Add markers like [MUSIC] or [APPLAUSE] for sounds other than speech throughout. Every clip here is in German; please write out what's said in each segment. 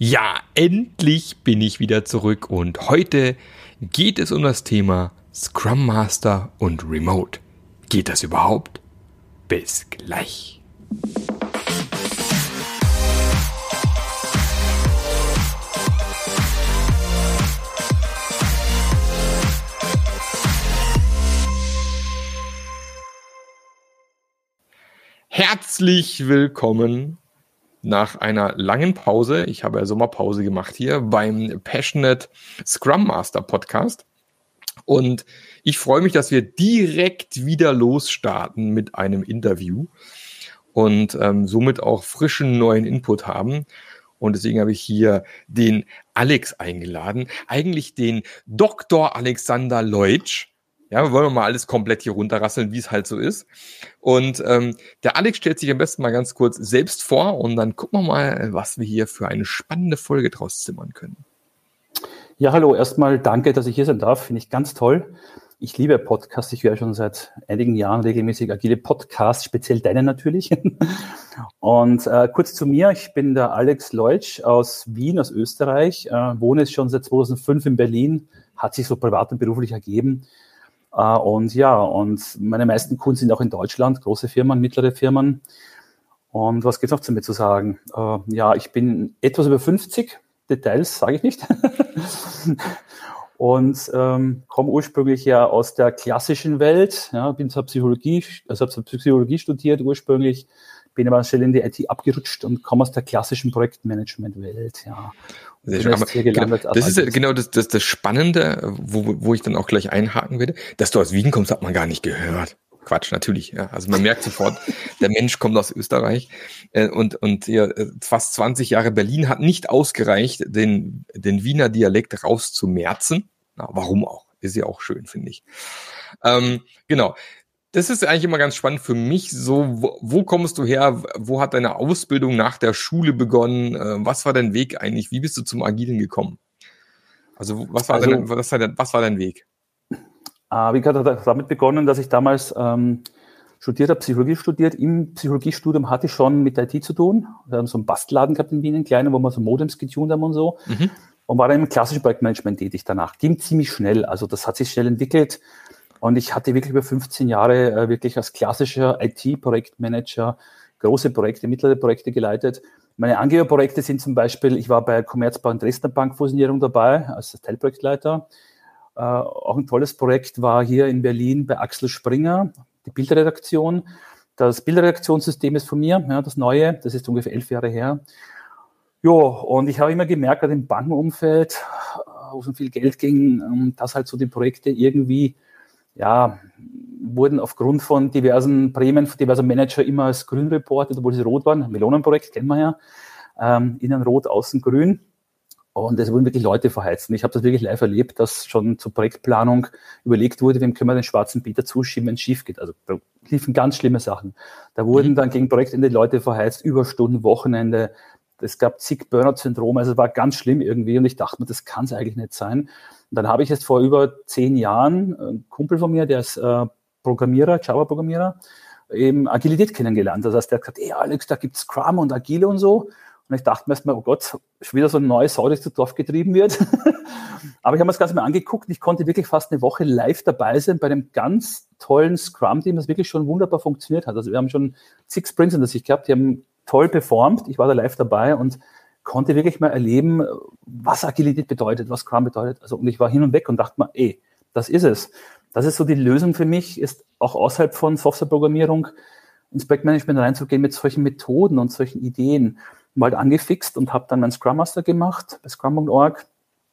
Ja, endlich bin ich wieder zurück und heute geht es um das Thema Scrum Master und Remote. Geht das überhaupt? Bis gleich. Herzlich willkommen nach einer langen Pause. Ich habe ja Sommerpause gemacht hier beim Passionate Scrum Master Podcast. Und ich freue mich, dass wir direkt wieder losstarten mit einem Interview und ähm, somit auch frischen neuen Input haben. Und deswegen habe ich hier den Alex eingeladen. Eigentlich den Dr. Alexander Leutsch. Ja, wir wollen mal alles komplett hier runterrasseln, wie es halt so ist. Und ähm, der Alex stellt sich am besten mal ganz kurz selbst vor und dann gucken wir mal, was wir hier für eine spannende Folge draus zimmern können. Ja, hallo, erstmal danke, dass ich hier sein darf. Finde ich ganz toll. Ich liebe Podcasts. Ich höre schon seit einigen Jahren regelmäßig agile Podcasts, speziell deine natürlich. [LAUGHS] Und äh, kurz zu mir. Ich bin der Alex Leutsch aus Wien, aus Österreich. Äh, wohne schon seit 2005 in Berlin. Hat sich so privat und beruflich ergeben. Äh, und ja, und meine meisten Kunden sind auch in Deutschland, große Firmen, mittlere Firmen. Und was gibt es noch zu mir zu sagen? Äh, ja, ich bin etwas über 50, Details sage ich nicht. [LAUGHS] und ähm, komme ursprünglich ja aus der klassischen Welt, ja, bin zur Psychologie, also habe Psychologie studiert ursprünglich, bin aber schnell in die IT abgerutscht und komme aus der klassischen Projektmanagement-Welt, ja. Sehr Aber, genau, das ist genau das, das, das Spannende, wo, wo ich dann auch gleich einhaken werde. Dass du aus Wien kommst, hat man gar nicht gehört. Quatsch, natürlich. Ja. Also man merkt sofort, [LAUGHS] der Mensch kommt aus Österreich äh, und, und ja, fast 20 Jahre Berlin hat nicht ausgereicht, den, den Wiener Dialekt rauszumerzen. Na, warum auch? Ist ja auch schön, finde ich. Ähm, genau das ist eigentlich immer ganz spannend für mich. So, wo, wo, kommst du her? Wo hat deine Ausbildung nach der Schule begonnen? Äh, was war dein Weg eigentlich? Wie bist du zum Agilen gekommen? Also, was war, also, dein, was war, dein, was war dein Weg? Äh, wie gesagt, hat damit begonnen, dass ich damals ähm, studiert habe, Psychologie studiert. Im Psychologiestudium hatte ich schon mit IT zu tun. Wir haben so einen Bastladen gehabt in Wien, einen kleinen, wo wir so Modems getuned haben und so. Mhm. Und war dann im klassischen Projektmanagement tätig danach. Ging ziemlich schnell. Also, das hat sich schnell entwickelt. Und ich hatte wirklich über 15 Jahre äh, wirklich als klassischer IT-Projektmanager große Projekte, mittlere Projekte geleitet. Meine Angeberprojekte sind zum Beispiel, ich war bei Commerzbank Dresdner Bank Fusionierung dabei als Teilprojektleiter. Äh, auch ein tolles Projekt war hier in Berlin bei Axel Springer, die Bildredaktion. Das Bildredaktionssystem ist von mir, ja, das neue, das ist ungefähr elf Jahre her. Ja, und ich habe immer gemerkt, gerade im Bankenumfeld, äh, wo es um viel Geld ging, ähm, dass halt so die Projekte irgendwie ja, wurden aufgrund von diversen Prämien, von diversen Manager immer als grün reportet, obwohl sie rot waren. Melonenprojekt kennen wir ja. Ähm, innen rot, außen grün. Und es wurden wirklich Leute verheizt. Und ich habe das wirklich live erlebt, dass schon zur Projektplanung überlegt wurde, wem können wir den schwarzen Peter zuschieben, wenn es schief geht. Also da liefen ganz schlimme Sachen. Da wurden mhm. dann gegen Projektende Leute verheizt, Überstunden, Wochenende. Es gab zig Burnout-Syndrome. Also es war ganz schlimm irgendwie. Und ich dachte mir, das kann es eigentlich nicht sein. Und dann habe ich jetzt vor über zehn Jahren einen Kumpel von mir, der ist äh, Programmierer, Java-Programmierer, eben Agilität kennengelernt. Das heißt, der hat gesagt, ey Alex, da gibt's Scrum und Agile und so. Und ich dachte mir erstmal, oh Gott, schon wieder so ein neues Sau, das zu Dorf getrieben wird. [LAUGHS] Aber ich habe mir das Ganze mal angeguckt ich konnte wirklich fast eine Woche live dabei sein bei einem ganz tollen Scrum-Team, das wirklich schon wunderbar funktioniert hat. Also wir haben schon six Sprints in der Sicht gehabt, die haben toll performt. Ich war da live dabei und konnte wirklich mal erleben, was Agilität bedeutet, was Scrum bedeutet. Also, und ich war hin und weg und dachte mir, ey, das ist es. Das ist so die Lösung für mich, ist auch außerhalb von Softwareprogrammierung ins Projektmanagement reinzugehen mit solchen Methoden und solchen Ideen. Mal halt angefixt und habe dann meinen Scrum Master gemacht bei Scrum.org,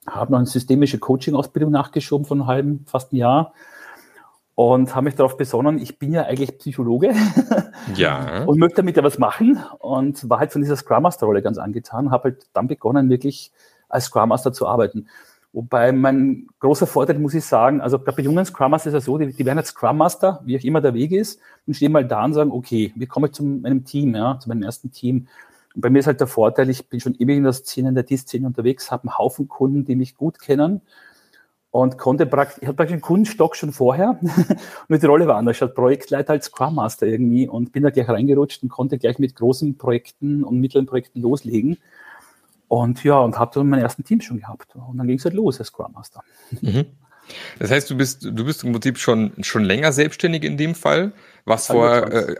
habe noch eine systemische Coaching-Ausbildung nachgeschoben von einem halben, fast ein Jahr und habe mich darauf besonnen, ich bin ja eigentlich Psychologe [LAUGHS] ja. und möchte damit ja was machen und war halt von dieser Scrum Master Rolle ganz angetan, habe halt dann begonnen, wirklich als Scrum Master zu arbeiten. Wobei mein großer Vorteil, muss ich sagen, also bei jungen Scrum Master ist ja so, die, die werden jetzt Scrum Master, wie auch immer der Weg ist, und stehen mal da und sagen, okay, wie komme ich zu meinem Team, ja, zu meinem ersten Team. Und bei mir ist halt der Vorteil, ich bin schon ewig in der Szene, in der D-Szene unterwegs, habe einen Haufen Kunden, die mich gut kennen und konnte praktisch, ich hatte praktisch einen Kundenstock schon vorher [LAUGHS] und die Rolle war anders. Ich hatte Projektleiter als Scrum Master irgendwie und bin da gleich reingerutscht und konnte gleich mit großen Projekten und mittleren Projekten loslegen. Und ja, und habe dann meinen ersten Team schon gehabt. Und dann ging es halt los als Scrum Master. Mhm. Das heißt, du bist, du bist im Prinzip schon, schon länger selbstständig in dem Fall, was vorher, äh,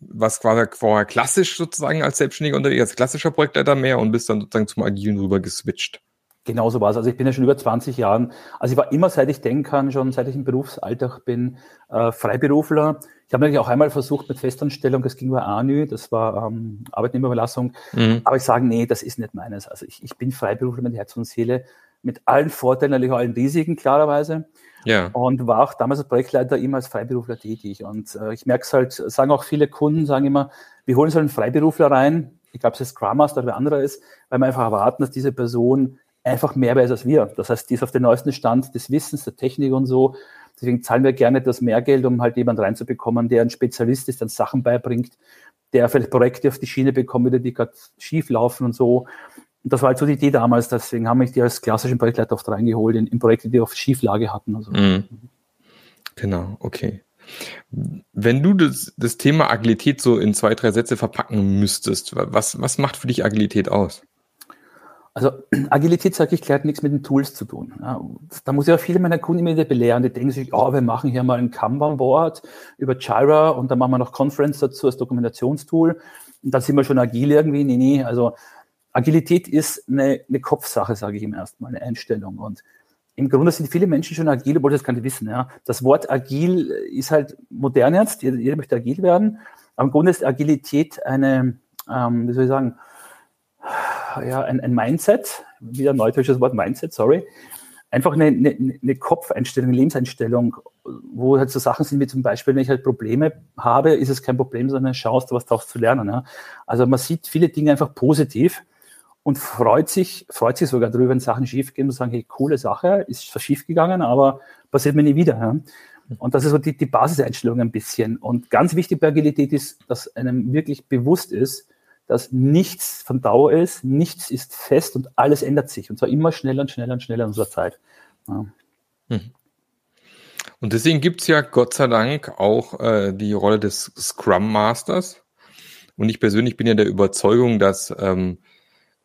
was war vorher klassisch sozusagen als Selbstständiger unterwegs, als klassischer Projektleiter mehr und bist dann sozusagen zum Agilen rüber geswitcht. Genau so war es. Also ich bin ja schon über 20 Jahren, also ich war immer, seit ich denken kann, schon seit ich im Berufsalltag bin, äh, Freiberufler. Ich habe natürlich auch einmal versucht mit Festanstellung, das ging über ANÜ, das war ähm, Arbeitnehmerüberlassung. Mhm. Aber ich sage, nee, das ist nicht meines. Also ich, ich bin Freiberufler mit Herz und Seele, mit allen Vorteilen, natürlich auch allen Risiken, klarerweise. Ja. Und war auch damals als Projektleiter immer als Freiberufler tätig. Und äh, ich merke es halt, sagen auch viele Kunden, sagen immer, wir holen so einen Freiberufler rein, ich glaube, es ist Scrum Master oder wer anderer ist, weil wir einfach erwarten, dass diese Person einfach mehr weiß als wir. Das heißt, die ist auf dem neuesten Stand des Wissens, der Technik und so. Deswegen zahlen wir gerne das Mehrgeld, um halt jemand reinzubekommen, der ein Spezialist ist, der Sachen beibringt, der vielleicht Projekte auf die Schiene bekommt, die gerade schief laufen und so. Und das war halt so die Idee damals, deswegen haben wir die als klassischen Projektleiter oft reingeholt, in, in Projekte, die oft Schieflage hatten. Also. Mhm. Genau, okay. Wenn du das, das Thema Agilität so in zwei, drei Sätze verpacken müsstest, was, was macht für dich Agilität aus? Also [CLEARS THROAT] Agilität, sage ich, gleich nichts mit den Tools zu tun. Ja, da muss ich auch viele meiner Kunden immer wieder belehren. Die denken sich, oh, wir machen hier mal ein Kanban-Board über Jira und dann machen wir noch Conference dazu als Dokumentationstool und dann sind wir schon agil irgendwie. Nee, nee, also Agilität ist eine, eine Kopfsache, sage ich ihm erstmal, eine Einstellung. Und im Grunde sind viele Menschen schon agil, obwohl das gar nicht wissen. Ja. Das Wort agil ist halt modern jetzt, jeder, jeder möchte agil werden. Aber im Grunde ist Agilität eine, ähm, wie soll ich sagen, ja, ein, ein Mindset, wieder ein neudeutsches Wort Mindset, sorry. Einfach eine, eine, eine Kopfeinstellung, eine Lebenseinstellung, wo halt so Sachen sind wie zum Beispiel, wenn ich halt Probleme habe, ist es kein Problem, sondern eine Chance, was daraus zu lernen. Ja. Also man sieht viele Dinge einfach positiv und freut sich, freut sich sogar darüber, wenn Sachen schief gehen und sagen, hey, coole Sache, ist zwar schief gegangen, aber passiert mir nie wieder. Ja. Und das ist so die, die Basiseinstellung ein bisschen. Und ganz wichtig bei Agilität ist, dass einem wirklich bewusst ist, dass nichts von Dauer ist, nichts ist fest und alles ändert sich. Und zwar immer schneller und schneller und schneller in unserer Zeit. Ja. Hm. Und deswegen gibt es ja Gott sei Dank auch äh, die Rolle des Scrum Masters. Und ich persönlich bin ja der Überzeugung, dass ähm,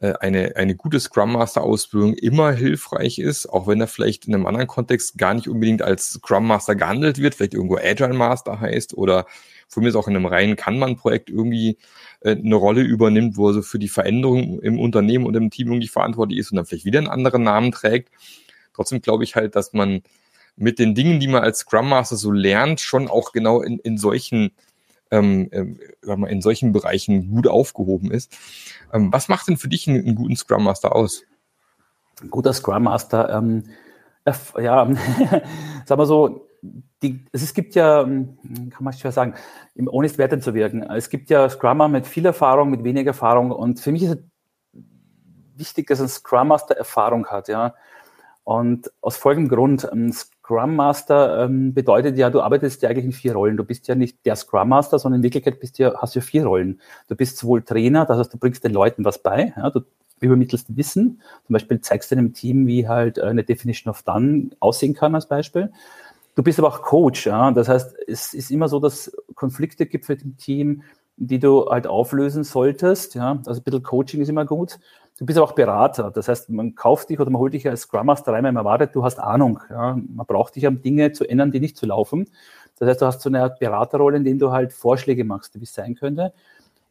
äh, eine, eine gute Scrum Master Ausbildung immer hilfreich ist, auch wenn er vielleicht in einem anderen Kontext gar nicht unbedingt als Scrum Master gehandelt wird, vielleicht irgendwo Agile Master heißt oder von mir ist auch in einem reinen Kanban-Projekt irgendwie äh, eine Rolle übernimmt, wo er so für die Veränderung im Unternehmen und im Team irgendwie verantwortlich ist und dann vielleicht wieder einen anderen Namen trägt. Trotzdem glaube ich halt, dass man mit den Dingen, die man als Scrum Master so lernt, schon auch genau in, in solchen ähm, äh, in solchen Bereichen gut aufgehoben ist. Ähm, was macht denn für dich einen, einen guten Scrum Master aus? Ein guter Scrum Master, ähm, ja, [LAUGHS] sagen wir so, die, es gibt ja, hm, kann man schwer sagen, ohne es wertend zu wirken, es gibt ja Scrummer mit viel Erfahrung, mit wenig Erfahrung und für mich ist es wichtig, dass ein Scrum Master Erfahrung hat, ja. Und aus folgendem Grund, ein Scrum Master ähm, bedeutet ja, du arbeitest ja eigentlich in vier Rollen. Du bist ja nicht der Scrum Master, sondern in Wirklichkeit bist ja, hast du ja vier Rollen. Du bist sowohl Trainer, das heißt, du bringst den Leuten was bei, ja, du übermittelst Wissen, zum Beispiel zeigst du einem Team, wie halt eine Definition of Done aussehen kann als Beispiel. Du bist aber auch Coach, ja. Das heißt, es ist immer so, dass Konflikte gibt für dem Team, die du halt auflösen solltest, ja. Also ein bisschen Coaching ist immer gut. Du bist aber auch Berater. Das heißt, man kauft dich oder man holt dich als Scrum Master rein, man erwartet, du hast Ahnung, ja. Man braucht dich, um Dinge zu ändern, die nicht zu laufen. Das heißt, du hast so eine Art Beraterrolle, in der du halt Vorschläge machst, wie es sein könnte.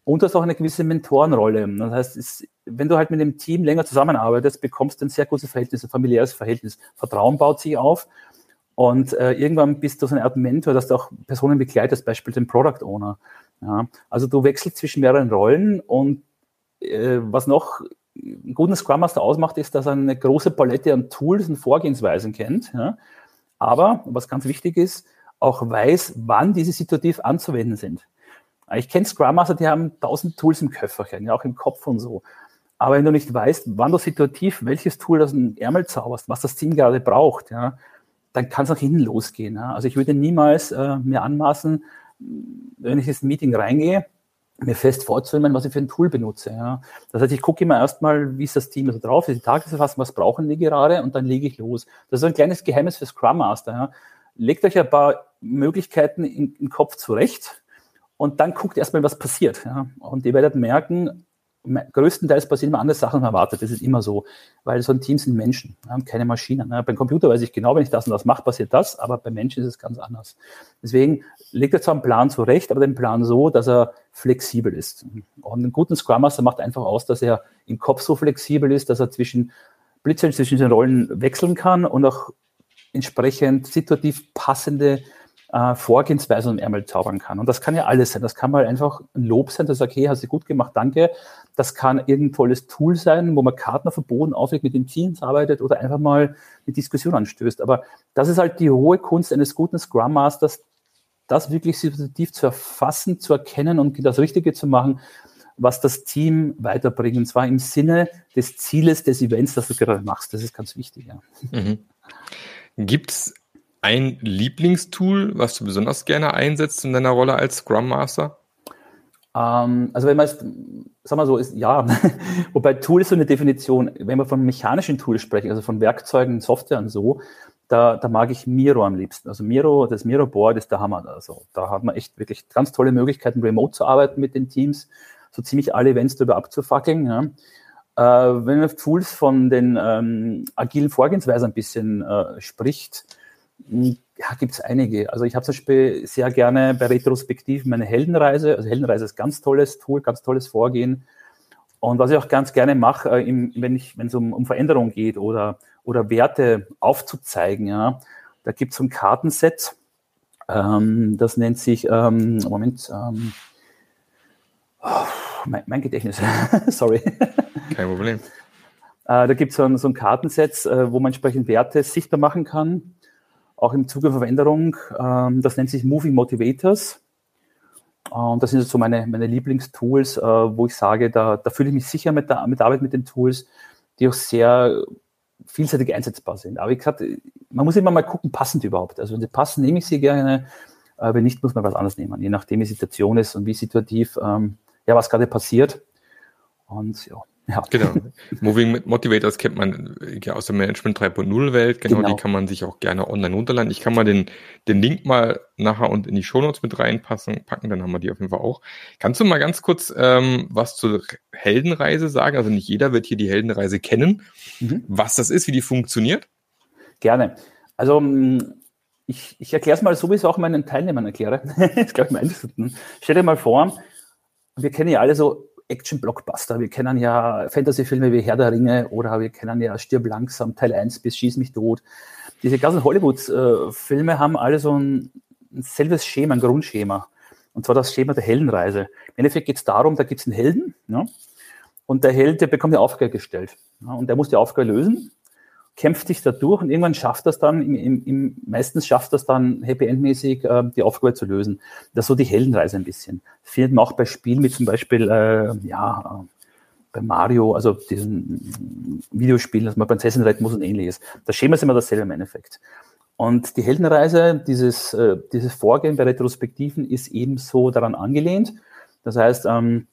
Und du hast auch eine gewisse Mentorenrolle. Das heißt, es, wenn du halt mit dem Team länger zusammenarbeitest, bekommst du ein sehr gutes Verhältnis, ein familiäres Verhältnis. Vertrauen baut sich auf und äh, irgendwann bist du so eine Art Mentor, dass du auch Personen begleitest, beispielsweise den Product Owner. Ja. Also du wechselst zwischen mehreren Rollen und äh, was noch einen guten Scrum Master ausmacht, ist, dass er eine große Palette an Tools und Vorgehensweisen kennt. Ja. Aber, was ganz wichtig ist, auch weiß, wann diese situativ anzuwenden sind. Ich kenne Scrum Master, die haben tausend Tools im Köfferchen, ja, auch im Kopf und so. Aber wenn du nicht weißt, wann du situativ welches Tool aus dem Ärmel zauberst, was das Team gerade braucht, ja, dann kann es nach hinten losgehen. Ja. Also ich würde niemals äh, mir anmaßen, wenn ich ins Meeting reingehe, mir fest vorzunehmen, was ich für ein Tool benutze. Ja. Das heißt, ich gucke immer erstmal, wie ist das Team also drauf, wie ist die Tagesverfassung, was brauchen die gerade und dann lege ich los. Das ist so ein kleines Geheimnis für Scrum Master. Ja. Legt euch ein paar Möglichkeiten im Kopf zurecht und dann guckt erstmal, was passiert. Ja. Und ihr werdet merken, größtenteils passieren immer andere Sachen erwartet. Das ist immer so, weil so ein Team sind Menschen, keine Maschinen. Ne? Beim Computer weiß ich genau, wenn ich das und das mache, passiert das, aber bei Menschen ist es ganz anders. Deswegen legt er zwar einen Plan zurecht, aber den Plan so, dass er flexibel ist. Und einen guten Scrum Master macht einfach aus, dass er im Kopf so flexibel ist, dass er zwischen blitzschnell zwischen den Rollen wechseln kann und auch entsprechend situativ passende äh, Vorgehensweise und Ärmel zaubern kann. Und das kann ja alles sein. Das kann mal einfach ein Lob sein, das okay, hast du gut gemacht, danke. Das kann irgendein tolles Tool sein, wo man Karten auf dem Boden auflegt, mit den Teams arbeitet oder einfach mal eine Diskussion anstößt. Aber das ist halt die hohe Kunst eines guten Scrum Masters, das wirklich situativ zu erfassen, zu erkennen und das Richtige zu machen, was das Team weiterbringt. Und zwar im Sinne des Zieles des Events, das du gerade machst. Das ist ganz wichtig. Ja. Mhm. Gibt es ein Lieblingstool, was du besonders gerne einsetzt in deiner Rolle als Scrum Master? Ähm, also wenn man jetzt, sagen wir so, ist ja, [LAUGHS] wobei Tool ist so eine Definition, wenn wir von mechanischen Tools sprechen, also von Werkzeugen, Software und so, da, da mag ich Miro am liebsten. Also Miro, das Miro Board ist der Hammer. Also da hat man echt wirklich ganz tolle Möglichkeiten, remote zu arbeiten mit den Teams, so ziemlich alle Events darüber abzufackeln. Ja. Äh, wenn man Tools von den ähm, agilen Vorgehensweisen ein bisschen äh, spricht, ja, gibt es einige. Also ich habe zum Beispiel sehr gerne bei Retrospektiven meine Heldenreise. Also Heldenreise ist ein ganz tolles Tool, ganz tolles Vorgehen. Und was ich auch ganz gerne mache, äh, wenn es um, um Veränderung geht oder, oder Werte aufzuzeigen, ja, da gibt es so ein Kartenset, ähm, das nennt sich, ähm, Moment, ähm, oh, mein, mein, Gedächtnis, [LAUGHS] sorry. Kein Problem. Äh, da gibt so es so ein Kartenset, äh, wo man entsprechend Werte sichtbar machen kann auch im Zuge Veränderung. Ähm, das nennt sich Moving Motivators. Und das sind so meine, meine Lieblingstools, äh, wo ich sage, da, da fühle ich mich sicher mit der, mit der Arbeit mit den Tools, die auch sehr vielseitig einsetzbar sind. Aber wie gesagt, man muss immer mal gucken, passend überhaupt. Also wenn sie passen, nehme ich sie gerne. Äh, wenn nicht, muss man was anderes nehmen, je nachdem, wie die Situation ist und wie situativ, ähm, ja, was gerade passiert. Und ja, ja. Genau. Moving Motivators kennt man ja aus der Management 3.0 Welt. Genau, genau, die kann man sich auch gerne online runterladen. Ich kann mal den, den Link mal nachher und in die Shownotes mit reinpassen, packen, dann haben wir die auf jeden Fall auch. Kannst du mal ganz kurz ähm, was zur Heldenreise sagen? Also nicht jeder wird hier die Heldenreise kennen. Mhm. Was das ist, wie die funktioniert? Gerne. Also mm, ich, ich erkläre es mal so, wie ich es auch meinen Teilnehmern erkläre. [LAUGHS] das glaube ich, mein Einfachsten. Stell dir mal vor, wir kennen ja alle so Action-Blockbuster. Wir kennen ja Fantasy-Filme wie Herr der Ringe oder wir kennen ja Stirb langsam, Teil 1 bis Schieß mich tot. Diese ganzen Hollywood-Filme haben alle so ein, ein selbes Schema, ein Grundschema. Und zwar das Schema der Heldenreise. Im Endeffekt geht es darum, da gibt es einen Helden ja, und der Held, der bekommt eine Aufgabe gestellt. Ja, und der muss die Aufgabe lösen kämpft sich da durch und irgendwann schafft das dann, im, im, im, meistens schafft das dann Happy End-mäßig äh, die Aufgabe zu lösen. Das ist so die Heldenreise ein bisschen. Findet man auch bei Spielen wie zum Beispiel, äh, ja, äh, bei Mario, also diesen Videospielen, dass man Prinzessin retten muss und ähnliches. Das Schema ist immer dasselbe im Endeffekt. Und die Heldenreise, dieses, äh, dieses Vorgehen bei Retrospektiven ist ebenso daran angelehnt. Das heißt, ähm,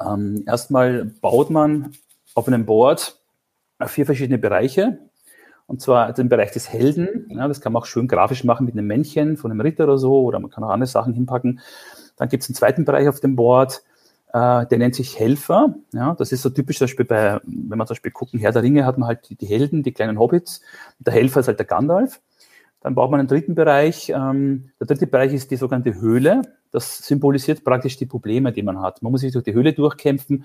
ähm, erstmal baut man auf einem Board vier verschiedene Bereiche. Und zwar den Bereich des Helden. Ja, das kann man auch schön grafisch machen mit einem Männchen von einem Ritter oder so, oder man kann auch andere Sachen hinpacken. Dann gibt es einen zweiten Bereich auf dem Board, äh, der nennt sich Helfer. Ja, das ist so typisch zum Beispiel bei, wenn man zum Beispiel gucken, Herr der Ringe hat man halt die, die Helden, die kleinen Hobbits. Der Helfer ist halt der Gandalf. Dann baut man einen dritten Bereich. Ähm, der dritte Bereich ist die sogenannte Höhle. Das symbolisiert praktisch die Probleme, die man hat. Man muss sich durch die Höhle durchkämpfen,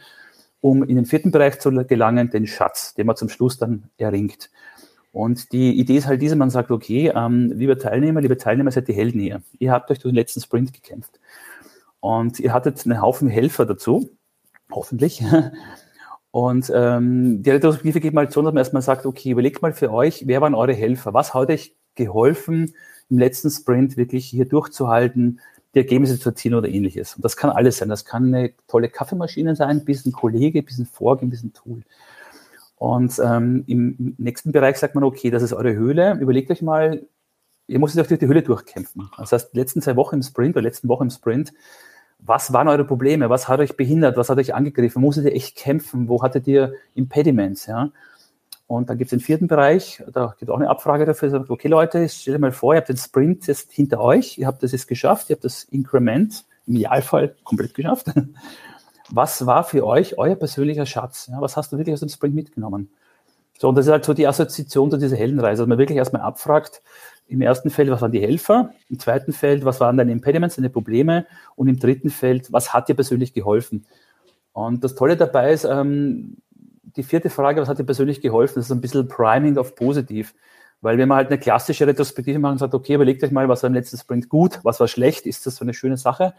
um in den vierten Bereich zu gelangen, den Schatz, den man zum Schluss dann erringt. Und die Idee ist halt diese, man sagt, okay, ähm, liebe Teilnehmer, liebe Teilnehmer, seid die Helden hier. Ihr habt euch durch den letzten Sprint gekämpft. Und ihr hattet einen Haufen Helfer dazu, hoffentlich. [LAUGHS] Und ähm, die Retrospektive geht mal so, dass man erstmal sagt, okay, überlegt mal für euch, wer waren eure Helfer? Was hat euch geholfen, im letzten Sprint wirklich hier durchzuhalten, die Ergebnisse zu erzielen oder ähnliches? Und das kann alles sein. Das kann eine tolle Kaffeemaschine sein, bis ein Kollege, bis ein Vorgehen, bis ein Tool. Und ähm, im nächsten Bereich sagt man, okay, das ist eure Höhle. Überlegt euch mal, ihr musstet euch durch die Höhle durchkämpfen. Das heißt, letzten zwei Wochen im Sprint oder letzten Woche im Sprint, was waren eure Probleme? Was hat euch behindert? Was hat euch angegriffen? Musstet ihr echt kämpfen? Wo hattet ihr Impediments? Ja? Und dann gibt es den vierten Bereich, da gibt es auch eine Abfrage dafür, sagt, okay Leute, stellt euch mal vor, ihr habt den Sprint jetzt hinter euch, ihr habt das jetzt geschafft, ihr habt das Increment im Idealfall komplett geschafft. Was war für euch euer persönlicher Schatz? Ja, was hast du wirklich aus dem Sprint mitgenommen? So, und das ist halt so die Assoziation zu dieser Heldenreise, dass man wirklich erstmal abfragt, im ersten Feld, was waren die Helfer? Im zweiten Feld, was waren deine Impediments, deine Probleme? Und im dritten Feld, was hat dir persönlich geholfen? Und das Tolle dabei ist, ähm, die vierte Frage, was hat dir persönlich geholfen? Das ist ein bisschen Priming auf positiv. Weil wenn man halt eine klassische Retrospektive macht und sagt, okay, überlegt euch mal, was war im letzten Sprint gut, was war schlecht, ist das so eine schöne Sache,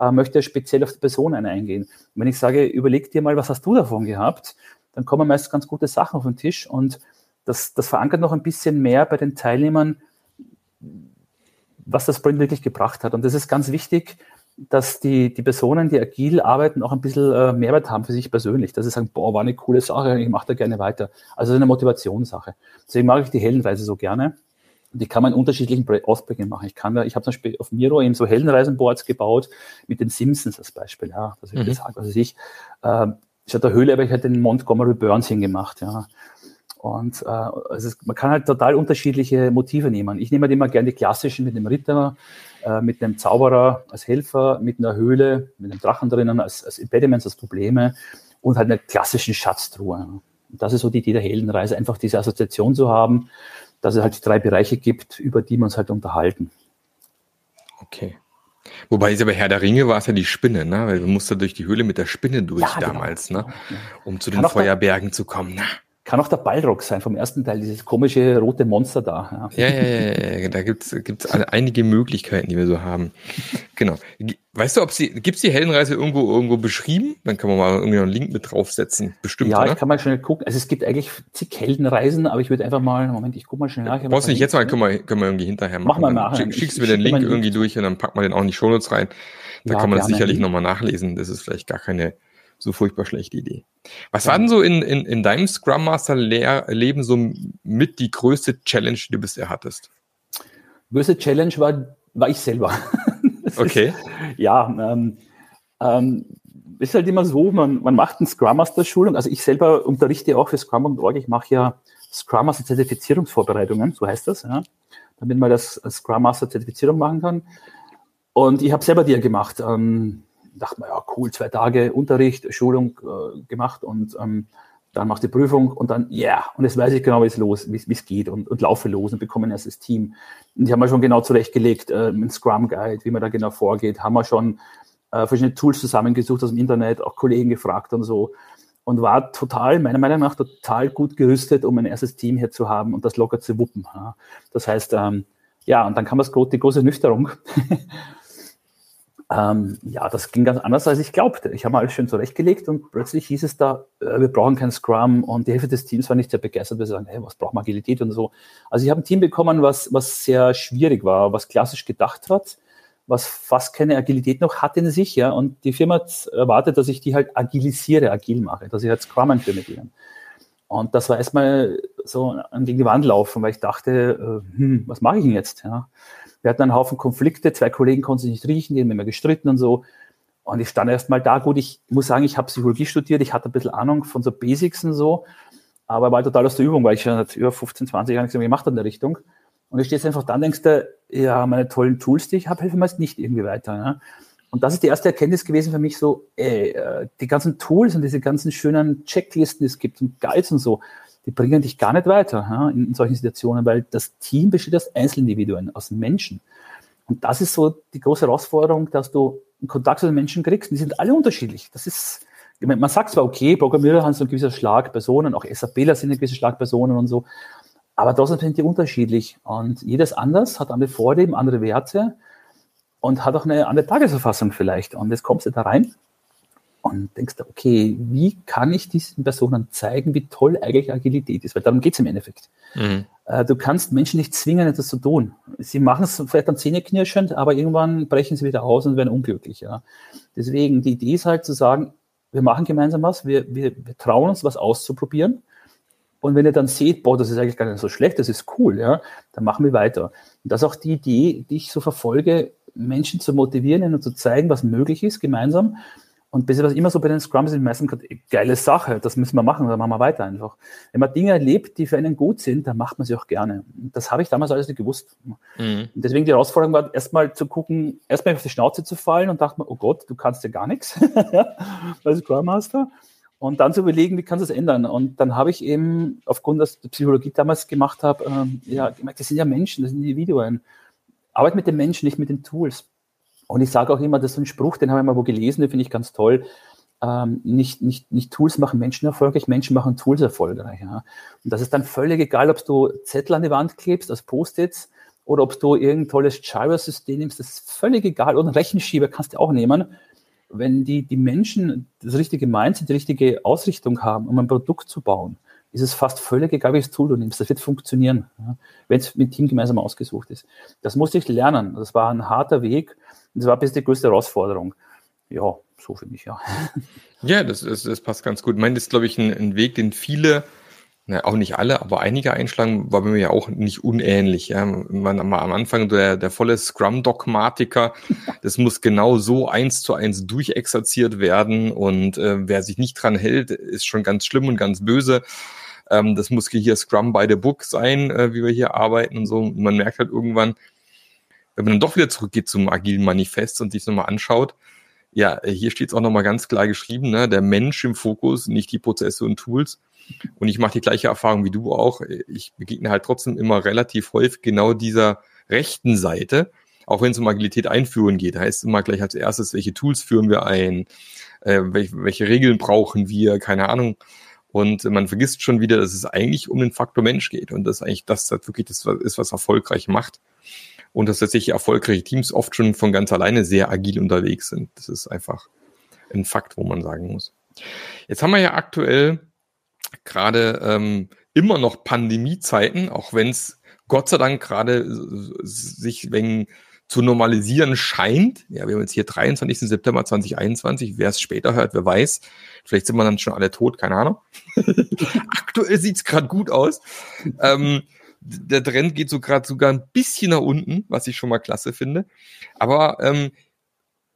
äh, möchte speziell auf die Person eingehen. Und wenn ich sage, überleg dir mal, was hast du davon gehabt, dann kommen meist ganz gute Sachen auf den Tisch und das, das verankert noch ein bisschen mehr bei den Teilnehmern, was das Sprint wirklich gebracht hat. Und das ist ganz wichtig, dass die, die Personen, die agil arbeiten, auch ein bisschen äh, Mehrwert haben für sich persönlich, dass sie sagen, boah, war eine coole Sache, ich mache da gerne weiter. Also eine Motivationssache. Deswegen mag ich die Heldenreise so gerne. Die kann man in unterschiedlichen Ausprägungen machen. Ich kann da, ich habe zum Beispiel auf Miro eben so Heldenreisenboards gebaut mit den Simpsons als Beispiel. Ja, dass ich mhm. gesagt, was weiß ich. Äh, statt der Höhle habe ich halt den Montgomery Burns hingemacht. Ja. Und äh, also man kann halt total unterschiedliche Motive nehmen. Ich nehme halt immer gerne die klassischen mit dem Ritter, äh, mit einem Zauberer als Helfer, mit einer Höhle, mit einem Drachen drinnen als, als Impediments, als Probleme und halt einer klassischen Schatztruhe. Und das ist so die Idee der Heldenreise, einfach diese Assoziation zu haben, dass es halt drei Bereiche gibt, über die man uns halt unterhalten. Okay. Wobei ist aber Herr der Ringe war es ja die Spinne, ne? Weil du musst da durch die Höhle mit der Spinne durch ja, genau. damals, ne? Um zu den Feuerbergen zu kommen. Na? Kann auch der Balrog sein vom ersten Teil, dieses komische rote Monster da. Ja, ja, ja, ja, ja. da gibt's gibt's einige Möglichkeiten, die wir so haben. Genau. Weißt du, ob sie, gibt's die Heldenreise irgendwo irgendwo beschrieben? Dann kann man mal irgendwie noch einen Link mit draufsetzen. Bestimmt, Ja, oder? ich kann mal schnell gucken. Also es gibt eigentlich zig Heldenreisen, aber ich würde einfach mal, Moment, ich guck mal schnell nach. Brauchst nicht jetzt mal, können wir, können wir irgendwie hinterher machen. Machen wir nachher. Schick, schickst du mir den Link irgendwie durch und dann packen wir den auch in die Shownotes rein. Da ja, kann man das sicherlich nochmal nachlesen. Das ist vielleicht gar keine so furchtbar schlechte Idee. Was war denn so in, in, in deinem Scrum Master Leben so mit die größte Challenge, die du bisher hattest? Die größte Challenge war, war ich selber. [LAUGHS] okay. Ist, ja, ähm, ähm, ist halt immer so, man, man macht eine Scrum Master Schulung. Also ich selber unterrichte auch für Scrum.org. Ich mache ja Scrum Master Zertifizierungsvorbereitungen, so heißt das, ja, damit man das Scrum Master Zertifizierung machen kann. Und ich habe selber die ja gemacht. Ähm, dachte man, ja, cool, zwei Tage Unterricht, Schulung äh, gemacht und ähm, dann machst du die Prüfung und dann, ja, yeah, und jetzt weiß ich genau, wie es los, wie es geht und, und laufe los und bekomme ein erstes Team. Und ich habe mir schon genau zurechtgelegt, äh, ein Scrum Guide, wie man da genau vorgeht, haben wir schon äh, verschiedene Tools zusammengesucht aus dem Internet, auch Kollegen gefragt und so und war total, meiner Meinung nach, total gut gerüstet, um ein erstes Team hier zu haben und das locker zu wuppen. Ja. Das heißt, ähm, ja, und dann kam das, die große Nüchterung. [LAUGHS] Ähm, ja, das ging ganz anders, als ich glaubte. Ich habe mal alles schön zurechtgelegt und plötzlich hieß es da, äh, wir brauchen kein Scrum und die Hälfte des Teams war nicht sehr begeistert. Wir sagen, hey, was braucht man Agilität und so. Also ich habe ein Team bekommen, was, was sehr schwierig war, was klassisch gedacht hat, was fast keine Agilität noch hat in sich, ja. Und die Firma erwartet, dass ich die halt agilisiere, agil mache, dass ich halt Scrum einführe mit ihnen. Und das war erstmal so gegen die Wand laufen, weil ich dachte, äh, hm, was mache ich denn jetzt? Ja? Wir hatten einen Haufen Konflikte, zwei Kollegen konnten sich nicht riechen, die haben immer gestritten und so. Und ich stand erst mal da, gut, ich muss sagen, ich habe Psychologie studiert, ich hatte ein bisschen Ahnung von so Basics und so, aber war total aus der Übung, weil ich schon über 15, 20 Jahre nichts mehr gemacht habe in der Richtung. Und ich stehe einfach da und denkst du, ja, meine tollen Tools, die ich habe, helfen jetzt nicht irgendwie weiter. Ja? Und das ist die erste Erkenntnis gewesen für mich so, ey, äh, die ganzen Tools und diese ganzen schönen Checklisten, die es gibt und Guides und so, die bringen dich gar nicht weiter ja, in, in, solchen Situationen, weil das Team besteht aus Einzelindividuen, aus Menschen. Und das ist so die große Herausforderung, dass du einen Kontakt zu den Menschen kriegst. Und die sind alle unterschiedlich. Das ist, meine, man sagt zwar, okay, Programmierer haben so ein gewisser Schlag Personen, auch SAPler sind ein gewisser Schlag Personen und so, aber trotzdem sind die unterschiedlich. Und jedes anders, hat andere Vorlieben, andere Werte und hat auch eine andere Tagesverfassung vielleicht. Und jetzt kommst du da rein und denkst du, okay, wie kann ich diesen Personen zeigen, wie toll eigentlich Agilität ist? Weil darum geht es im Endeffekt. Mhm. Äh, du kannst Menschen nicht zwingen, etwas zu tun. Sie machen es vielleicht dann zähneknirschend, aber irgendwann brechen sie wieder aus und werden unglücklich. Ja. Deswegen, die Idee ist halt zu sagen, wir machen gemeinsam was, wir, wir, wir trauen uns, was auszuprobieren. Und wenn ihr dann seht, boah, das ist eigentlich gar nicht so schlecht, das ist cool, ja, dann machen wir weiter. Und das ist auch die Idee, die ich so verfolge, Menschen zu motivieren und zu zeigen, was möglich ist, gemeinsam Und bis was immer so bei den Scrums sind, meistens gesagt, geile Sache, das müssen wir machen, dann machen wir weiter einfach. Wenn man Dinge erlebt, die für einen gut sind, dann macht man sie auch gerne. Das habe ich damals alles nicht gewusst. Mhm. Und deswegen die Herausforderung war, erstmal zu gucken, erstmal auf die Schnauze zu fallen und dachte mir, oh Gott, du kannst ja gar nichts [LAUGHS] als Scrum Master. Und dann zu überlegen, wie kannst du es ändern? Und dann habe ich eben, aufgrund, dass die Psychologie damals gemacht habe, ähm, ja, gemerkt, das sind ja Menschen, das sind Individuen. Arbeit mit den Menschen, nicht mit den Tools. Und ich sage auch immer, das ist ein Spruch, den habe ich mal wo gelesen, den finde ich ganz toll. Ähm, nicht, nicht, nicht Tools machen Menschen erfolgreich, Menschen machen Tools erfolgreich. Ja. Und das ist dann völlig egal, ob du Zettel an die Wand klebst als Post-its oder ob du irgendein tolles Gyro-System nimmst, das ist völlig egal. Einen Rechenschieber kannst du auch nehmen. Wenn die, die Menschen das richtige Mindset, die richtige Ausrichtung haben, um ein Produkt zu bauen, ist es fast völlig egal, welches Tool du nimmst. Das wird funktionieren, ja, wenn es mit Team gemeinsam ausgesucht ist. Das musste ich lernen. Das war ein harter Weg. Das war bis die größte Herausforderung. Ja, so für mich, ja. Ja, das, ist, das passt ganz gut. Ich meine, das ist, glaube ich, ein, ein Weg, den viele na, auch nicht alle, aber einige einschlagen, war bei mir ja auch nicht unähnlich. Ja. Man am Anfang der, der volle Scrum-Dogmatiker, [LAUGHS] das muss genau so eins zu eins durchexerziert werden und äh, wer sich nicht dran hält, ist schon ganz schlimm und ganz böse. Ähm, das muss hier Scrum by the Book sein, äh, wie wir hier arbeiten und so. Und man merkt halt irgendwann, wenn man dann doch wieder zurückgeht zum agilen Manifest und sich nochmal anschaut, ja, hier steht es auch nochmal ganz klar geschrieben, ne? der Mensch im Fokus, nicht die Prozesse und Tools. Und ich mache die gleiche Erfahrung wie du auch. Ich begegne halt trotzdem immer relativ häufig genau dieser rechten Seite, auch wenn es um Agilität einführen geht. Heißt immer gleich als erstes, welche Tools führen wir ein, äh, welche, welche Regeln brauchen wir, keine Ahnung. Und man vergisst schon wieder, dass es eigentlich um den Faktor Mensch geht und das eigentlich das wirklich das ist, was erfolgreich macht und dass tatsächlich erfolgreiche Teams oft schon von ganz alleine sehr agil unterwegs sind. Das ist einfach ein Fakt, wo man sagen muss. Jetzt haben wir ja aktuell gerade ähm, immer noch Pandemiezeiten, auch wenn es Gott sei Dank gerade sich wegen zu normalisieren scheint. Ja, wir haben jetzt hier 23. September 2021. Wer es später hört, wer weiß. Vielleicht sind wir dann schon alle tot, keine Ahnung. [LAUGHS] Aktuell sieht's es gerade gut aus. Ähm, der Trend geht so gerade sogar ein bisschen nach unten, was ich schon mal klasse finde. Aber ähm,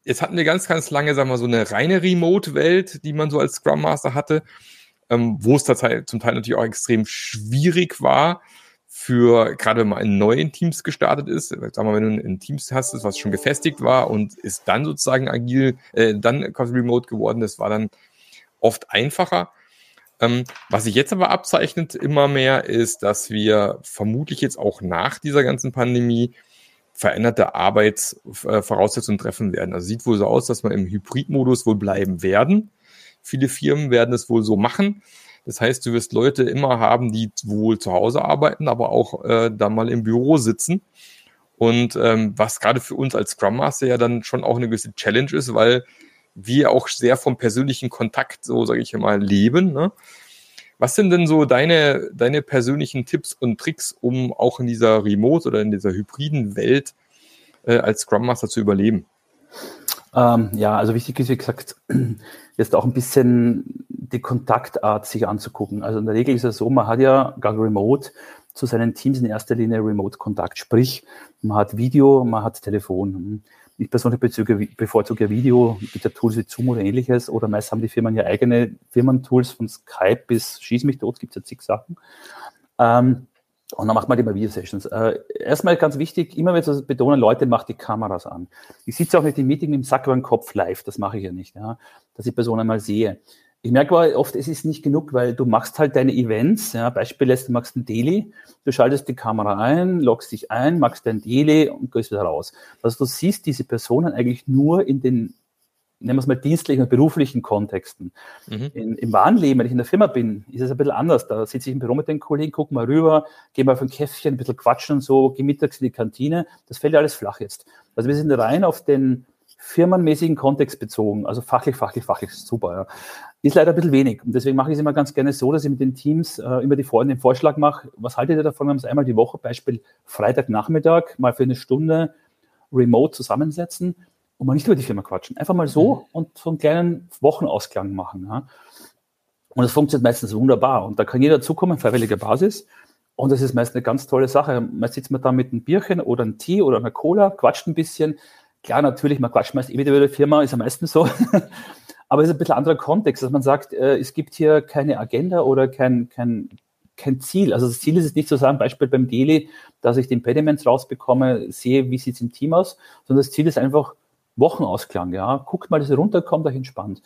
jetzt hatten wir ganz, ganz lange, sagen wir, so eine reine Remote-Welt, die man so als Scrum Master hatte, ähm, wo es zum Teil natürlich auch extrem schwierig war, für gerade wenn man in neuen Teams gestartet ist, sag mal, wenn du ein Teams hast, was schon gefestigt war und ist dann sozusagen agil, äh, dann quasi remote geworden, das war dann oft einfacher. Ähm, was sich jetzt aber abzeichnet immer mehr, ist, dass wir vermutlich jetzt auch nach dieser ganzen Pandemie veränderte Arbeitsvoraussetzungen treffen werden. Also sieht wohl so aus, dass wir im Hybridmodus wohl bleiben werden. Viele Firmen werden es wohl so machen. Das heißt, du wirst Leute immer haben, die wohl zu Hause arbeiten, aber auch äh, dann mal im Büro sitzen. Und ähm, was gerade für uns als Scrum Master ja dann schon auch eine gewisse Challenge ist, weil wir auch sehr vom persönlichen Kontakt, so sage ich mal, leben. Ne? Was sind denn so deine, deine persönlichen Tipps und Tricks, um auch in dieser Remote oder in dieser hybriden Welt äh, als Scrum Master zu überleben? Ähm, ja, also wichtig ist, wie gesagt, [CLEARS THROAT] jetzt auch ein bisschen die Kontaktart sich anzugucken. Also in der Regel ist es so, man hat ja gar remote zu seinen Teams in erster Linie Remote-Kontakt. Sprich, man hat Video, man hat Telefon. Ich persönlich bevorzuge Video, gibt ja Tools wie Zoom oder ähnliches, oder meist haben die Firmen ja eigene Firmentools von Skype bis Schieß mich tot, gibt es ja zig Sachen. Ähm, und dann macht man immer Video-Sessions. Äh, erstmal ganz wichtig, immer wieder zu betonen, Leute, macht die Kameras an. Ich sitze auch nicht im Meeting mit dem Sack über den Kopf live, das mache ich ja nicht, ja, dass ich Personen mal sehe. Ich merke aber oft, es ist nicht genug, weil du machst halt deine Events, ja, Beispiel lässt, du machst ein Daily, du schaltest die Kamera ein, loggst dich ein, machst dein Daily und gehst wieder raus. Also du siehst diese Personen eigentlich nur in den, nennen wir es mal dienstlichen und beruflichen Kontexten. Mhm. In, Im wahren Leben, wenn ich in der Firma bin, ist es ein bisschen anders. Da sitze ich im Büro mit den Kollegen, guck mal rüber, gehe mal auf ein Käffchen, ein bisschen quatschen und so, gehe mittags in die Kantine. Das fällt ja alles flach jetzt. Also wir sind rein auf den firmenmäßigen Kontext bezogen, also fachlich, fachlich, fachlich, super. Ja. Ist leider ein bisschen wenig. Und deswegen mache ich es immer ganz gerne so, dass ich mit den Teams äh, immer die Vor den Vorschlag mache, was haltet ihr davon, wenn wir uns einmal die Woche, Beispiel Freitagnachmittag, mal für eine Stunde remote zusammensetzen und mal nicht über die Firma quatschen. Einfach mal so mhm. und so einen kleinen Wochenausklang machen. Ja. Und das funktioniert meistens wunderbar. Und da kann jeder zukommen, freiwilliger Basis. Und das ist meist eine ganz tolle Sache. Man sitzt man da mit einem Bierchen oder einem Tee oder einer Cola, quatscht ein bisschen. Klar, natürlich, man quatscht meist eh wieder über die Firma, ist am meisten so. [LAUGHS] aber es ist ein bisschen anderer Kontext, dass man sagt, äh, es gibt hier keine Agenda oder kein, kein, kein Ziel. Also das Ziel ist es nicht zu sagen, Beispiel beim Daily, dass ich die Impediments rausbekomme, sehe, wie sieht es im Team aus, sondern das Ziel ist einfach Wochenausklang. Ja, guckt mal, dass ihr runterkommt, euch entspannt.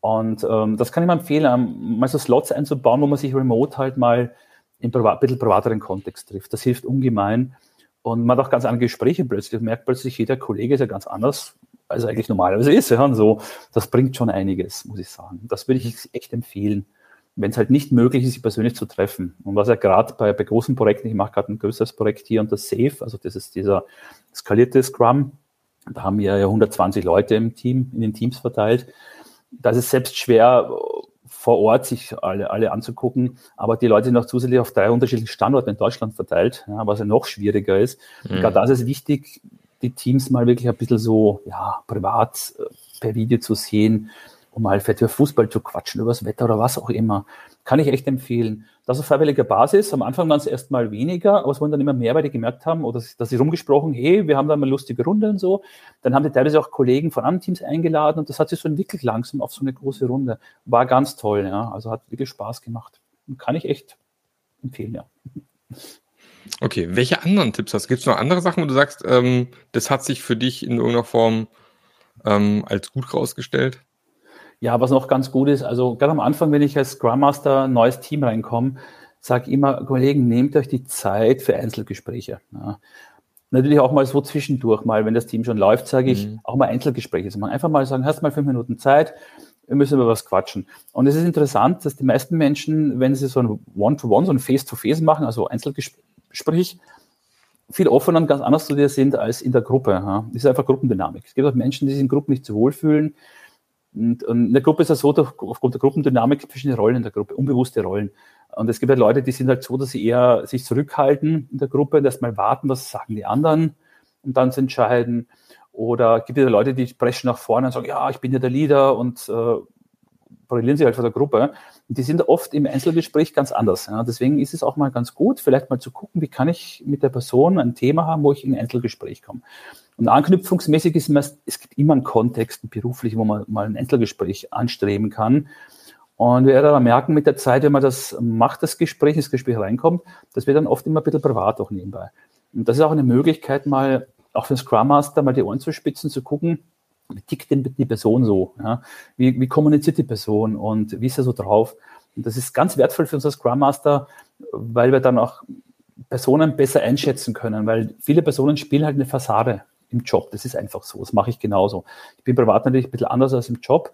Und ähm, das kann ich mal empfehlen, mal so Slots einzubauen, wo man sich remote halt mal in ein bisschen privateren Kontext trifft. Das hilft ungemein. Und man hat auch ganz andere Gespräche plötzlich. Man merkt plötzlich, jeder Kollege ist ja ganz anders, als er eigentlich normalerweise ist. Ja, und so, das bringt schon einiges, muss ich sagen. Das würde ich echt empfehlen wenn es halt nicht möglich ist, sich persönlich zu treffen. Und was ja gerade bei, bei großen Projekten, ich mache gerade ein größeres Projekt hier und das Safe, also das ist dieser skalierte Scrum, da haben wir ja 120 Leute im Team, in den Teams verteilt. Da ist es selbst schwer, vor Ort sich alle, alle anzugucken, aber die Leute sind auch zusätzlich auf drei unterschiedlichen Standorten in Deutschland verteilt, ja, was ja noch schwieriger ist. Mhm. Gerade da ist wichtig, die Teams mal wirklich ein bisschen so ja, privat äh, per Video zu sehen, um mal vielleicht über Fußball zu quatschen, über das Wetter oder was auch immer. Kann ich echt empfehlen. Das auf freiwilliger Basis. Am Anfang waren es erstmal weniger, aber es wurden dann immer mehr, weil die gemerkt haben, oder dass sie rumgesprochen, hey, wir haben da mal lustige Runde und so. Dann haben die teilweise auch Kollegen von anderen Teams eingeladen und das hat sich so entwickelt langsam auf so eine große Runde. War ganz toll, ja. Also hat wirklich Spaß gemacht. Kann ich echt empfehlen, ja. [LAUGHS] Okay, welche anderen Tipps hast du? Gibt es noch andere Sachen, wo du sagst, ähm, das hat sich für dich in irgendeiner Form ähm, als gut rausgestellt? Ja, was noch ganz gut ist, also gerade am Anfang, wenn ich als Scrum Master ein neues Team reinkomme, sage immer, Kollegen, nehmt euch die Zeit für Einzelgespräche. Ja. Natürlich auch mal so zwischendurch mal, wenn das Team schon läuft, sage ich, mhm. auch mal Einzelgespräche machen. Einfach mal sagen, hast mal fünf Minuten Zeit, wir müssen über was quatschen. Und es ist interessant, dass die meisten Menschen, wenn sie so ein One-to-One, -one, so ein Face-to-Face -face machen, also Einzelgespräch, viel offener und ganz anders zu dir sind als in der Gruppe. Ja. Das ist einfach Gruppendynamik. Es gibt auch Menschen, die sich in Gruppen nicht so wohlfühlen, und, und in der Gruppe ist es so, aufgrund der Gruppendynamik verschiedene Rollen in der Gruppe, unbewusste Rollen. Und es gibt halt Leute, die sind halt so, dass sie eher sich zurückhalten in der Gruppe und erstmal warten, was sagen die anderen, um dann zu entscheiden. Oder es gibt ja Leute, die preschen nach vorne und sagen, ja, ich bin ja der Leader und äh, brillieren sie halt vor der Gruppe. Die sind oft im Einzelgespräch ganz anders. Ja. Deswegen ist es auch mal ganz gut, vielleicht mal zu gucken, wie kann ich mit der Person ein Thema haben, wo ich in ein Einzelgespräch komme. Und anknüpfungsmäßig ist immer, es gibt immer einen Kontext, einen beruflichen, wo man mal ein Einzelgespräch anstreben kann. Und wir werden aber merken mit der Zeit, wenn man das macht, das Gespräch, das Gespräch reinkommt, das wird dann oft immer ein bisschen privat auch nebenbei. Und das ist auch eine Möglichkeit, mal auch für den Scrum Master mal die Ohren zu spitzen, zu gucken, tickt denn die Person so? Ja? Wie, wie kommuniziert die Person und wie ist er so drauf? Und das ist ganz wertvoll für unseren Scrum Master, weil wir dann auch Personen besser einschätzen können, weil viele Personen spielen halt eine Fassade im Job. Das ist einfach so. Das mache ich genauso. Ich bin privat natürlich ein bisschen anders als im Job.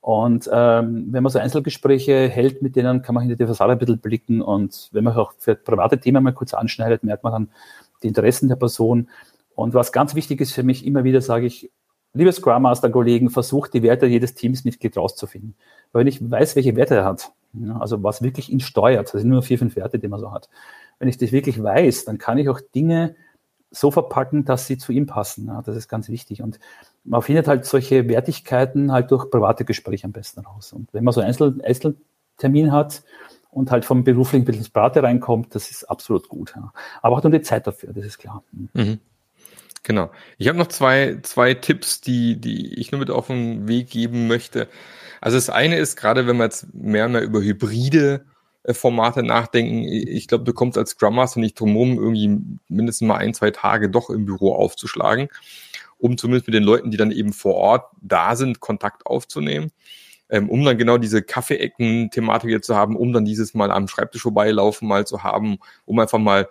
Und ähm, wenn man so Einzelgespräche hält mit denen, kann man hinter die Fassade ein bisschen blicken. Und wenn man auch für private Themen mal kurz anschneidet, merkt man dann die Interessen der Person. Und was ganz wichtig ist für mich, immer wieder sage ich, liebe Scrum Master Kollegen, versucht die Werte jedes Teamsmitglied rauszufinden. Weil wenn ich weiß, welche Werte er hat, also was wirklich ihn steuert, das sind nur vier, fünf Werte, die man so hat. Wenn ich das wirklich weiß, dann kann ich auch Dinge so verpacken, dass sie zu ihm passen. Das ist ganz wichtig. Und man findet halt solche Wertigkeiten halt durch private Gespräche am besten raus. Und wenn man so einen Einzel Einzeltermin hat und halt vom beruflichen bis ins Private reinkommt, das ist absolut gut. Aber auch nur die Zeit dafür, das ist klar. Mhm. Genau. Ich habe noch zwei, zwei Tipps, die, die ich nur mit auf den Weg geben möchte. Also das eine ist, gerade wenn man jetzt mehr und mehr über hybride äh, Formate nachdenken. Ich glaube, du kommst als Scrum Master nicht drum rum, irgendwie mindestens mal ein, zwei Tage doch im Büro aufzuschlagen, um zumindest mit den Leuten, die dann eben vor Ort da sind, Kontakt aufzunehmen. Ähm, um dann genau diese Kaffeeecken-Thematik jetzt zu haben, um dann dieses Mal am Schreibtisch vorbeilaufen mal zu haben, um einfach mal,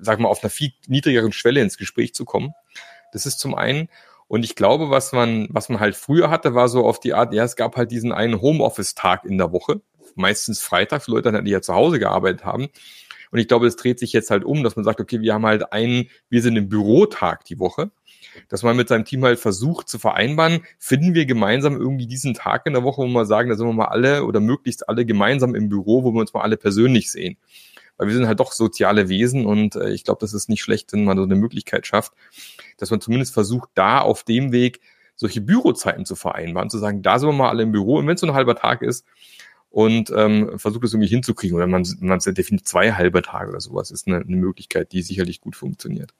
sag mal, auf einer viel niedrigeren Schwelle ins Gespräch zu kommen. Das ist zum einen. Und ich glaube, was man, was man halt früher hatte, war so auf die Art, ja, es gab halt diesen einen Homeoffice-Tag in der Woche meistens freitags Leute, die ja zu Hause gearbeitet haben. Und ich glaube, es dreht sich jetzt halt um, dass man sagt, okay, wir haben halt einen, wir sind im Bürotag die Woche, dass man mit seinem Team halt versucht zu vereinbaren, finden wir gemeinsam irgendwie diesen Tag in der Woche, wo wir sagen, da sind wir mal alle oder möglichst alle gemeinsam im Büro, wo wir uns mal alle persönlich sehen. Weil wir sind halt doch soziale Wesen und äh, ich glaube, das ist nicht schlecht, wenn man so eine Möglichkeit schafft, dass man zumindest versucht, da auf dem Weg solche Bürozeiten zu vereinbaren, zu sagen, da sind wir mal alle im Büro und wenn es so ein halber Tag ist, und ähm, versucht es irgendwie hinzukriegen. Oder man, man definiert zwei halbe Tage oder sowas, ist eine, eine Möglichkeit, die sicherlich gut funktioniert.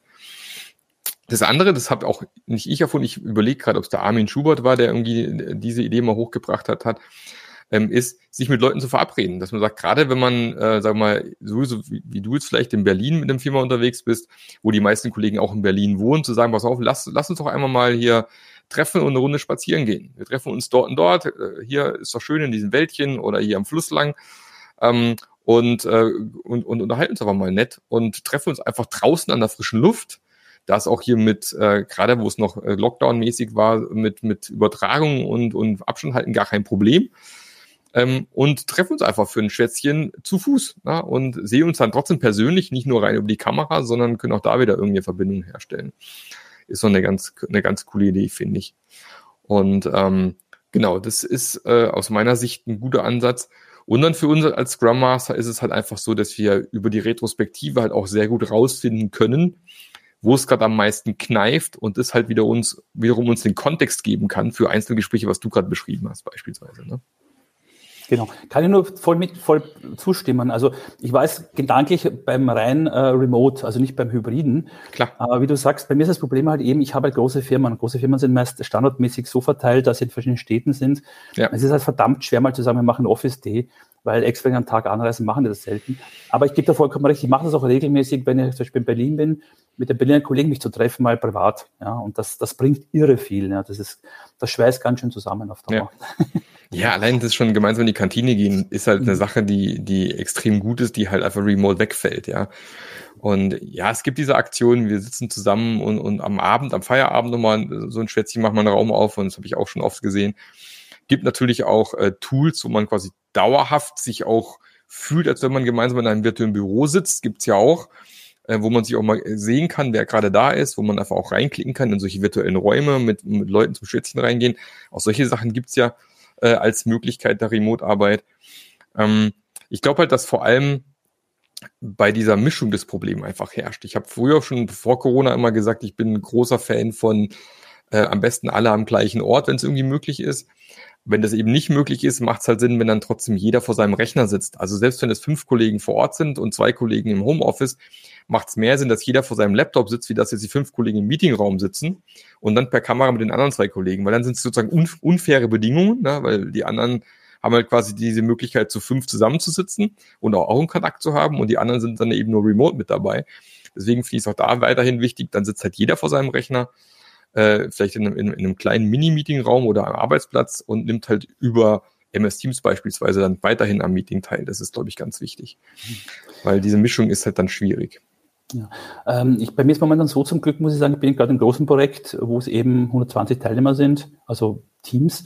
Das andere, das habe auch nicht ich erfunden, ich überlege gerade, ob es der Armin Schubert war, der irgendwie diese Idee mal hochgebracht hat, hat ähm, ist, sich mit Leuten zu verabreden. Dass man sagt, gerade wenn man, äh, sag mal, sowieso wie, wie du jetzt vielleicht in Berlin mit dem Firma unterwegs bist, wo die meisten Kollegen auch in Berlin wohnen, zu sagen, pass auf, lass, lass uns doch einmal mal hier treffen und eine Runde spazieren gehen. Wir treffen uns dort und dort. Äh, hier ist doch schön in diesem Wäldchen oder hier am Fluss lang. Ähm, und, äh, und, und unterhalten uns aber mal nett und treffen uns einfach draußen an der frischen Luft. Da ist auch hier mit, äh, gerade wo es noch äh, Lockdown-mäßig war, mit, mit Übertragung und, und Abstand halten gar kein Problem ähm, und treffen uns einfach für ein Schwätzchen zu Fuß na, und sehen uns dann trotzdem persönlich, nicht nur rein über die Kamera, sondern können auch da wieder irgendwie Verbindungen herstellen. Ist so eine ganz, eine ganz coole Idee, finde ich. Und ähm, genau, das ist äh, aus meiner Sicht ein guter Ansatz. Und dann für uns als Scrum Master ist es halt einfach so, dass wir über die Retrospektive halt auch sehr gut rausfinden können, wo es gerade am meisten kneift und das halt wieder uns, wiederum uns den Kontext geben kann für Einzelgespräche, was du gerade beschrieben hast, beispielsweise. Ne? Genau, kann ich nur voll mit voll zustimmen. Also ich weiß gedanklich beim rein äh, Remote, also nicht beim Hybriden. Klar. Aber wie du sagst, bei mir ist das Problem halt eben, ich habe halt große Firmen. Große Firmen sind meist standardmäßig so verteilt, dass sie in verschiedenen Städten sind. Ja. Es ist halt verdammt schwer mal zu sagen, wir machen Office Day, weil extra einen Tag anreisen machen das selten. Aber ich gebe da vollkommen recht, ich mache das auch regelmäßig, wenn ich zum Beispiel in Berlin bin, mit den Berliner Kollegen mich zu treffen, mal privat. Ja, und das, das bringt irre viel. Ja, das ist, das schweißt ganz schön zusammen auf Dauer. Ja. [LAUGHS] Ja, allein das schon gemeinsam in die Kantine gehen, ist halt eine mhm. Sache, die, die extrem gut ist, die halt einfach remote wegfällt, ja. Und ja, es gibt diese Aktionen, wir sitzen zusammen und, und am Abend, am Feierabend nochmal so ein Schwätzchen macht man einen Raum auf und das habe ich auch schon oft gesehen. Gibt natürlich auch äh, Tools, wo man quasi dauerhaft sich auch fühlt, als wenn man gemeinsam in einem virtuellen Büro sitzt, gibt's ja auch, äh, wo man sich auch mal sehen kann, wer gerade da ist, wo man einfach auch reinklicken kann in solche virtuellen Räume, mit, mit Leuten zum Schwätzchen reingehen. Auch solche Sachen gibt's ja äh, als Möglichkeit der Remote-Arbeit. Ähm, ich glaube halt, dass vor allem bei dieser Mischung des Problems einfach herrscht. Ich habe früher schon vor Corona immer gesagt, ich bin ein großer Fan von äh, am besten alle am gleichen Ort, wenn es irgendwie möglich ist. Wenn das eben nicht möglich ist, macht es halt Sinn, wenn dann trotzdem jeder vor seinem Rechner sitzt. Also selbst wenn es fünf Kollegen vor Ort sind und zwei Kollegen im Homeoffice, macht es mehr Sinn, dass jeder vor seinem Laptop sitzt, wie dass jetzt die fünf Kollegen im Meetingraum sitzen und dann per Kamera mit den anderen zwei Kollegen, weil dann sind es sozusagen unfaire Bedingungen, ne? weil die anderen haben halt quasi diese Möglichkeit, zu fünf zusammenzusitzen und auch, auch einen Kontakt zu haben und die anderen sind dann eben nur remote mit dabei. Deswegen finde ich es auch da weiterhin wichtig, dann sitzt halt jeder vor seinem Rechner äh, vielleicht in einem, in, in einem kleinen Mini-Meeting-Raum oder am Arbeitsplatz und nimmt halt über MS Teams beispielsweise dann weiterhin am Meeting teil. Das ist, glaube ich, ganz wichtig. Weil diese Mischung ist halt dann schwierig. Ja. Ähm, ich, bei mir ist momentan so zum Glück, muss ich sagen, ich bin gerade im großen Projekt, wo es eben 120 Teilnehmer sind, also Teams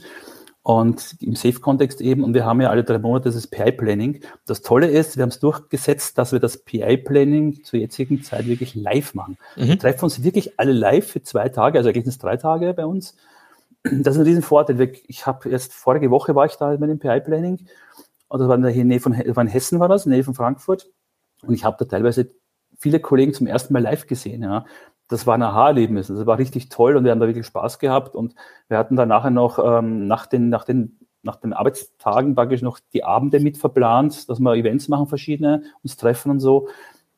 und im Safe-Kontext eben. Und wir haben ja alle drei Monate das PI-Planning. Das Tolle ist, wir haben es durchgesetzt, dass wir das PI-Planning zur jetzigen Zeit wirklich live machen. Mhm. Wir treffen uns wirklich alle live für zwei Tage, also eigentlich sind es drei Tage bei uns. Das ist ein Riesenvorteil. Ich habe erst vorige Woche war ich da mit dem PI-Planning. Und das war in der Nähe von, in Hessen war das, in der Nähe von Frankfurt. Und ich habe da teilweise viele Kollegen zum ersten Mal live gesehen. Ja das war ein Aha-Erlebnis. Das war richtig toll und wir haben da wirklich Spaß gehabt. Und wir hatten dann nachher noch ähm, nach, den, nach, den, nach den Arbeitstagen praktisch noch die Abende mit verplant, dass wir Events machen, verschiedene, uns treffen und so.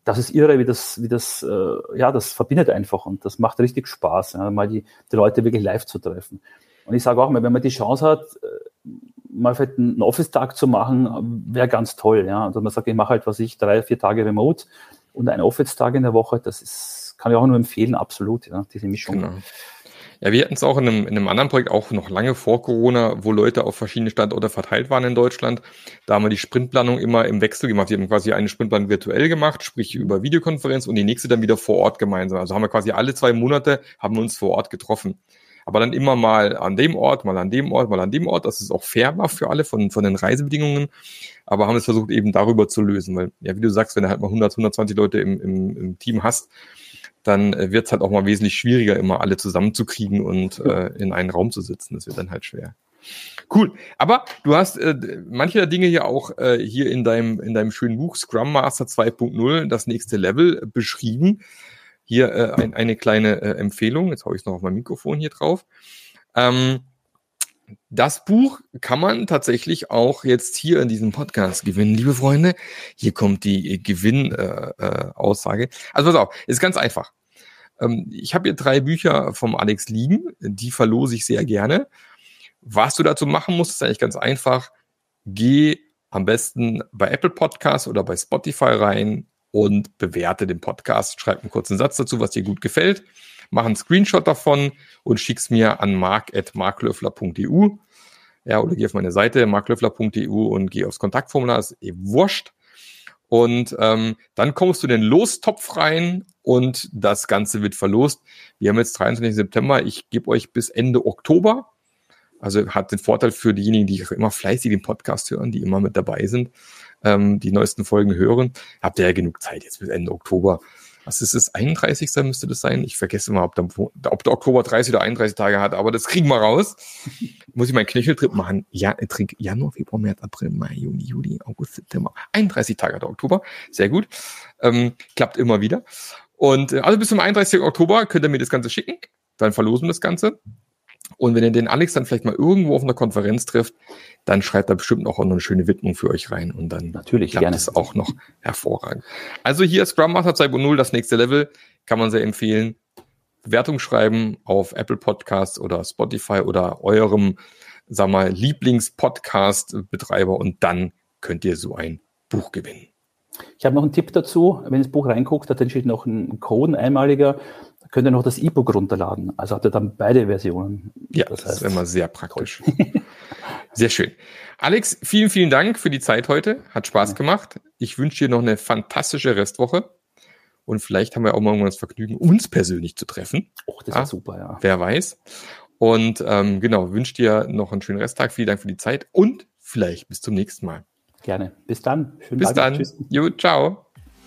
Das ist irre, wie das, wie das, äh, ja, das verbindet einfach und das macht richtig Spaß, ja, mal die, die Leute wirklich live zu treffen. Und ich sage auch mal, wenn man die Chance hat, äh, mal vielleicht einen Office-Tag zu machen, wäre ganz toll. Ja. Also man sagt, ich mache halt, was ich, drei, vier Tage remote und einen Office-Tag in der Woche, das ist kann ich auch nur empfehlen, absolut, ja, diese Mischung. Genau. Ja, wir hatten es auch in einem, in einem anderen Projekt, auch noch lange vor Corona, wo Leute auf verschiedene Standorte verteilt waren in Deutschland. Da haben wir die Sprintplanung immer im Wechsel gemacht. Wir haben quasi eine Sprintplanung virtuell gemacht, sprich über Videokonferenz und die nächste dann wieder vor Ort gemeinsam. Also haben wir quasi alle zwei Monate haben wir uns vor Ort getroffen. Aber dann immer mal an dem Ort, mal an dem Ort, mal an dem Ort, dass es auch fair war für alle von, von den Reisebedingungen. Aber haben es versucht eben darüber zu lösen, weil, ja, wie du sagst, wenn du halt mal 100, 120 Leute im, im, im Team hast, dann äh, wird es halt auch mal wesentlich schwieriger, immer alle zusammenzukriegen und äh, in einen Raum zu sitzen. Das wird dann halt schwer. Cool. Aber du hast äh, manche der Dinge ja auch äh, hier in deinem, in deinem schönen Buch Scrum Master 2.0, das nächste Level, beschrieben. Hier äh, ein, eine kleine äh, Empfehlung. Jetzt habe ich noch auf mein Mikrofon hier drauf. Ähm, das Buch kann man tatsächlich auch jetzt hier in diesem Podcast gewinnen, liebe Freunde. Hier kommt die Gewinnaussage. Äh, äh, also pass auf, ist ganz einfach. Ähm, ich habe hier drei Bücher vom Alex liegen, die verlose ich sehr gerne. Was du dazu machen musst, ist eigentlich ganz einfach. Geh am besten bei Apple Podcasts oder bei Spotify rein und bewerte den Podcast. Schreib einen kurzen Satz dazu, was dir gut gefällt. Mach einen Screenshot davon und schick's mir an mark.marklöffler.eu. Ja, oder geh auf meine Seite marklöffler.eu und geh aufs Kontaktformular, ist eh wurscht. Und ähm, dann kommst du in den Lostopf rein und das Ganze wird verlost. Wir haben jetzt 23. September. Ich gebe euch bis Ende Oktober. Also hat den Vorteil für diejenigen, die immer fleißig den Podcast hören, die immer mit dabei sind, ähm, die neuesten Folgen hören. Habt ihr ja genug Zeit jetzt bis Ende Oktober was ist das, 31. müsste das sein? Ich vergesse immer, ob der, ob der Oktober 30 oder 31 Tage hat, aber das kriegen wir raus. [LAUGHS] Muss ich meinen Knöcheltrip machen? Ja, ich trinke Januar, Februar, März, April, Mai, Juni, Juli, August, September. 31 Tage hat der Oktober. Sehr gut. Ähm, klappt immer wieder. Und äh, also bis zum 31. Oktober könnt ihr mir das Ganze schicken. Dann verlosen wir das Ganze. Und wenn ihr den Alex dann vielleicht mal irgendwo auf einer Konferenz trifft, dann schreibt er bestimmt auch noch eine schöne Widmung für euch rein und dann Natürlich, klappt gerne. es auch noch hervorragend. Also hier Scrum Master 2.0, das nächste Level, kann man sehr empfehlen. Bewertung schreiben auf Apple Podcasts oder Spotify oder eurem, sag mal, Lieblings-Podcast-Betreiber und dann könnt ihr so ein Buch gewinnen. Ich habe noch einen Tipp dazu. Wenn ihr ins Buch reinguckt, da steht noch ein Code, ein einmaliger könnt ihr noch das E-Book runterladen. Also habt ihr dann beide Versionen. Ja, das, das ist immer sehr praktisch. [LAUGHS] sehr schön. Alex, vielen, vielen Dank für die Zeit heute. Hat Spaß ja. gemacht. Ich wünsche dir noch eine fantastische Restwoche. Und vielleicht haben wir auch mal das Vergnügen, uns persönlich zu treffen. Oh, das ist ja, super, ja. Wer weiß. Und ähm, genau, wünsche dir noch einen schönen Resttag. Vielen Dank für die Zeit und vielleicht bis zum nächsten Mal. Gerne. Bis dann. Schönen bis Tag. dann. Tschüss. Jo, ciao.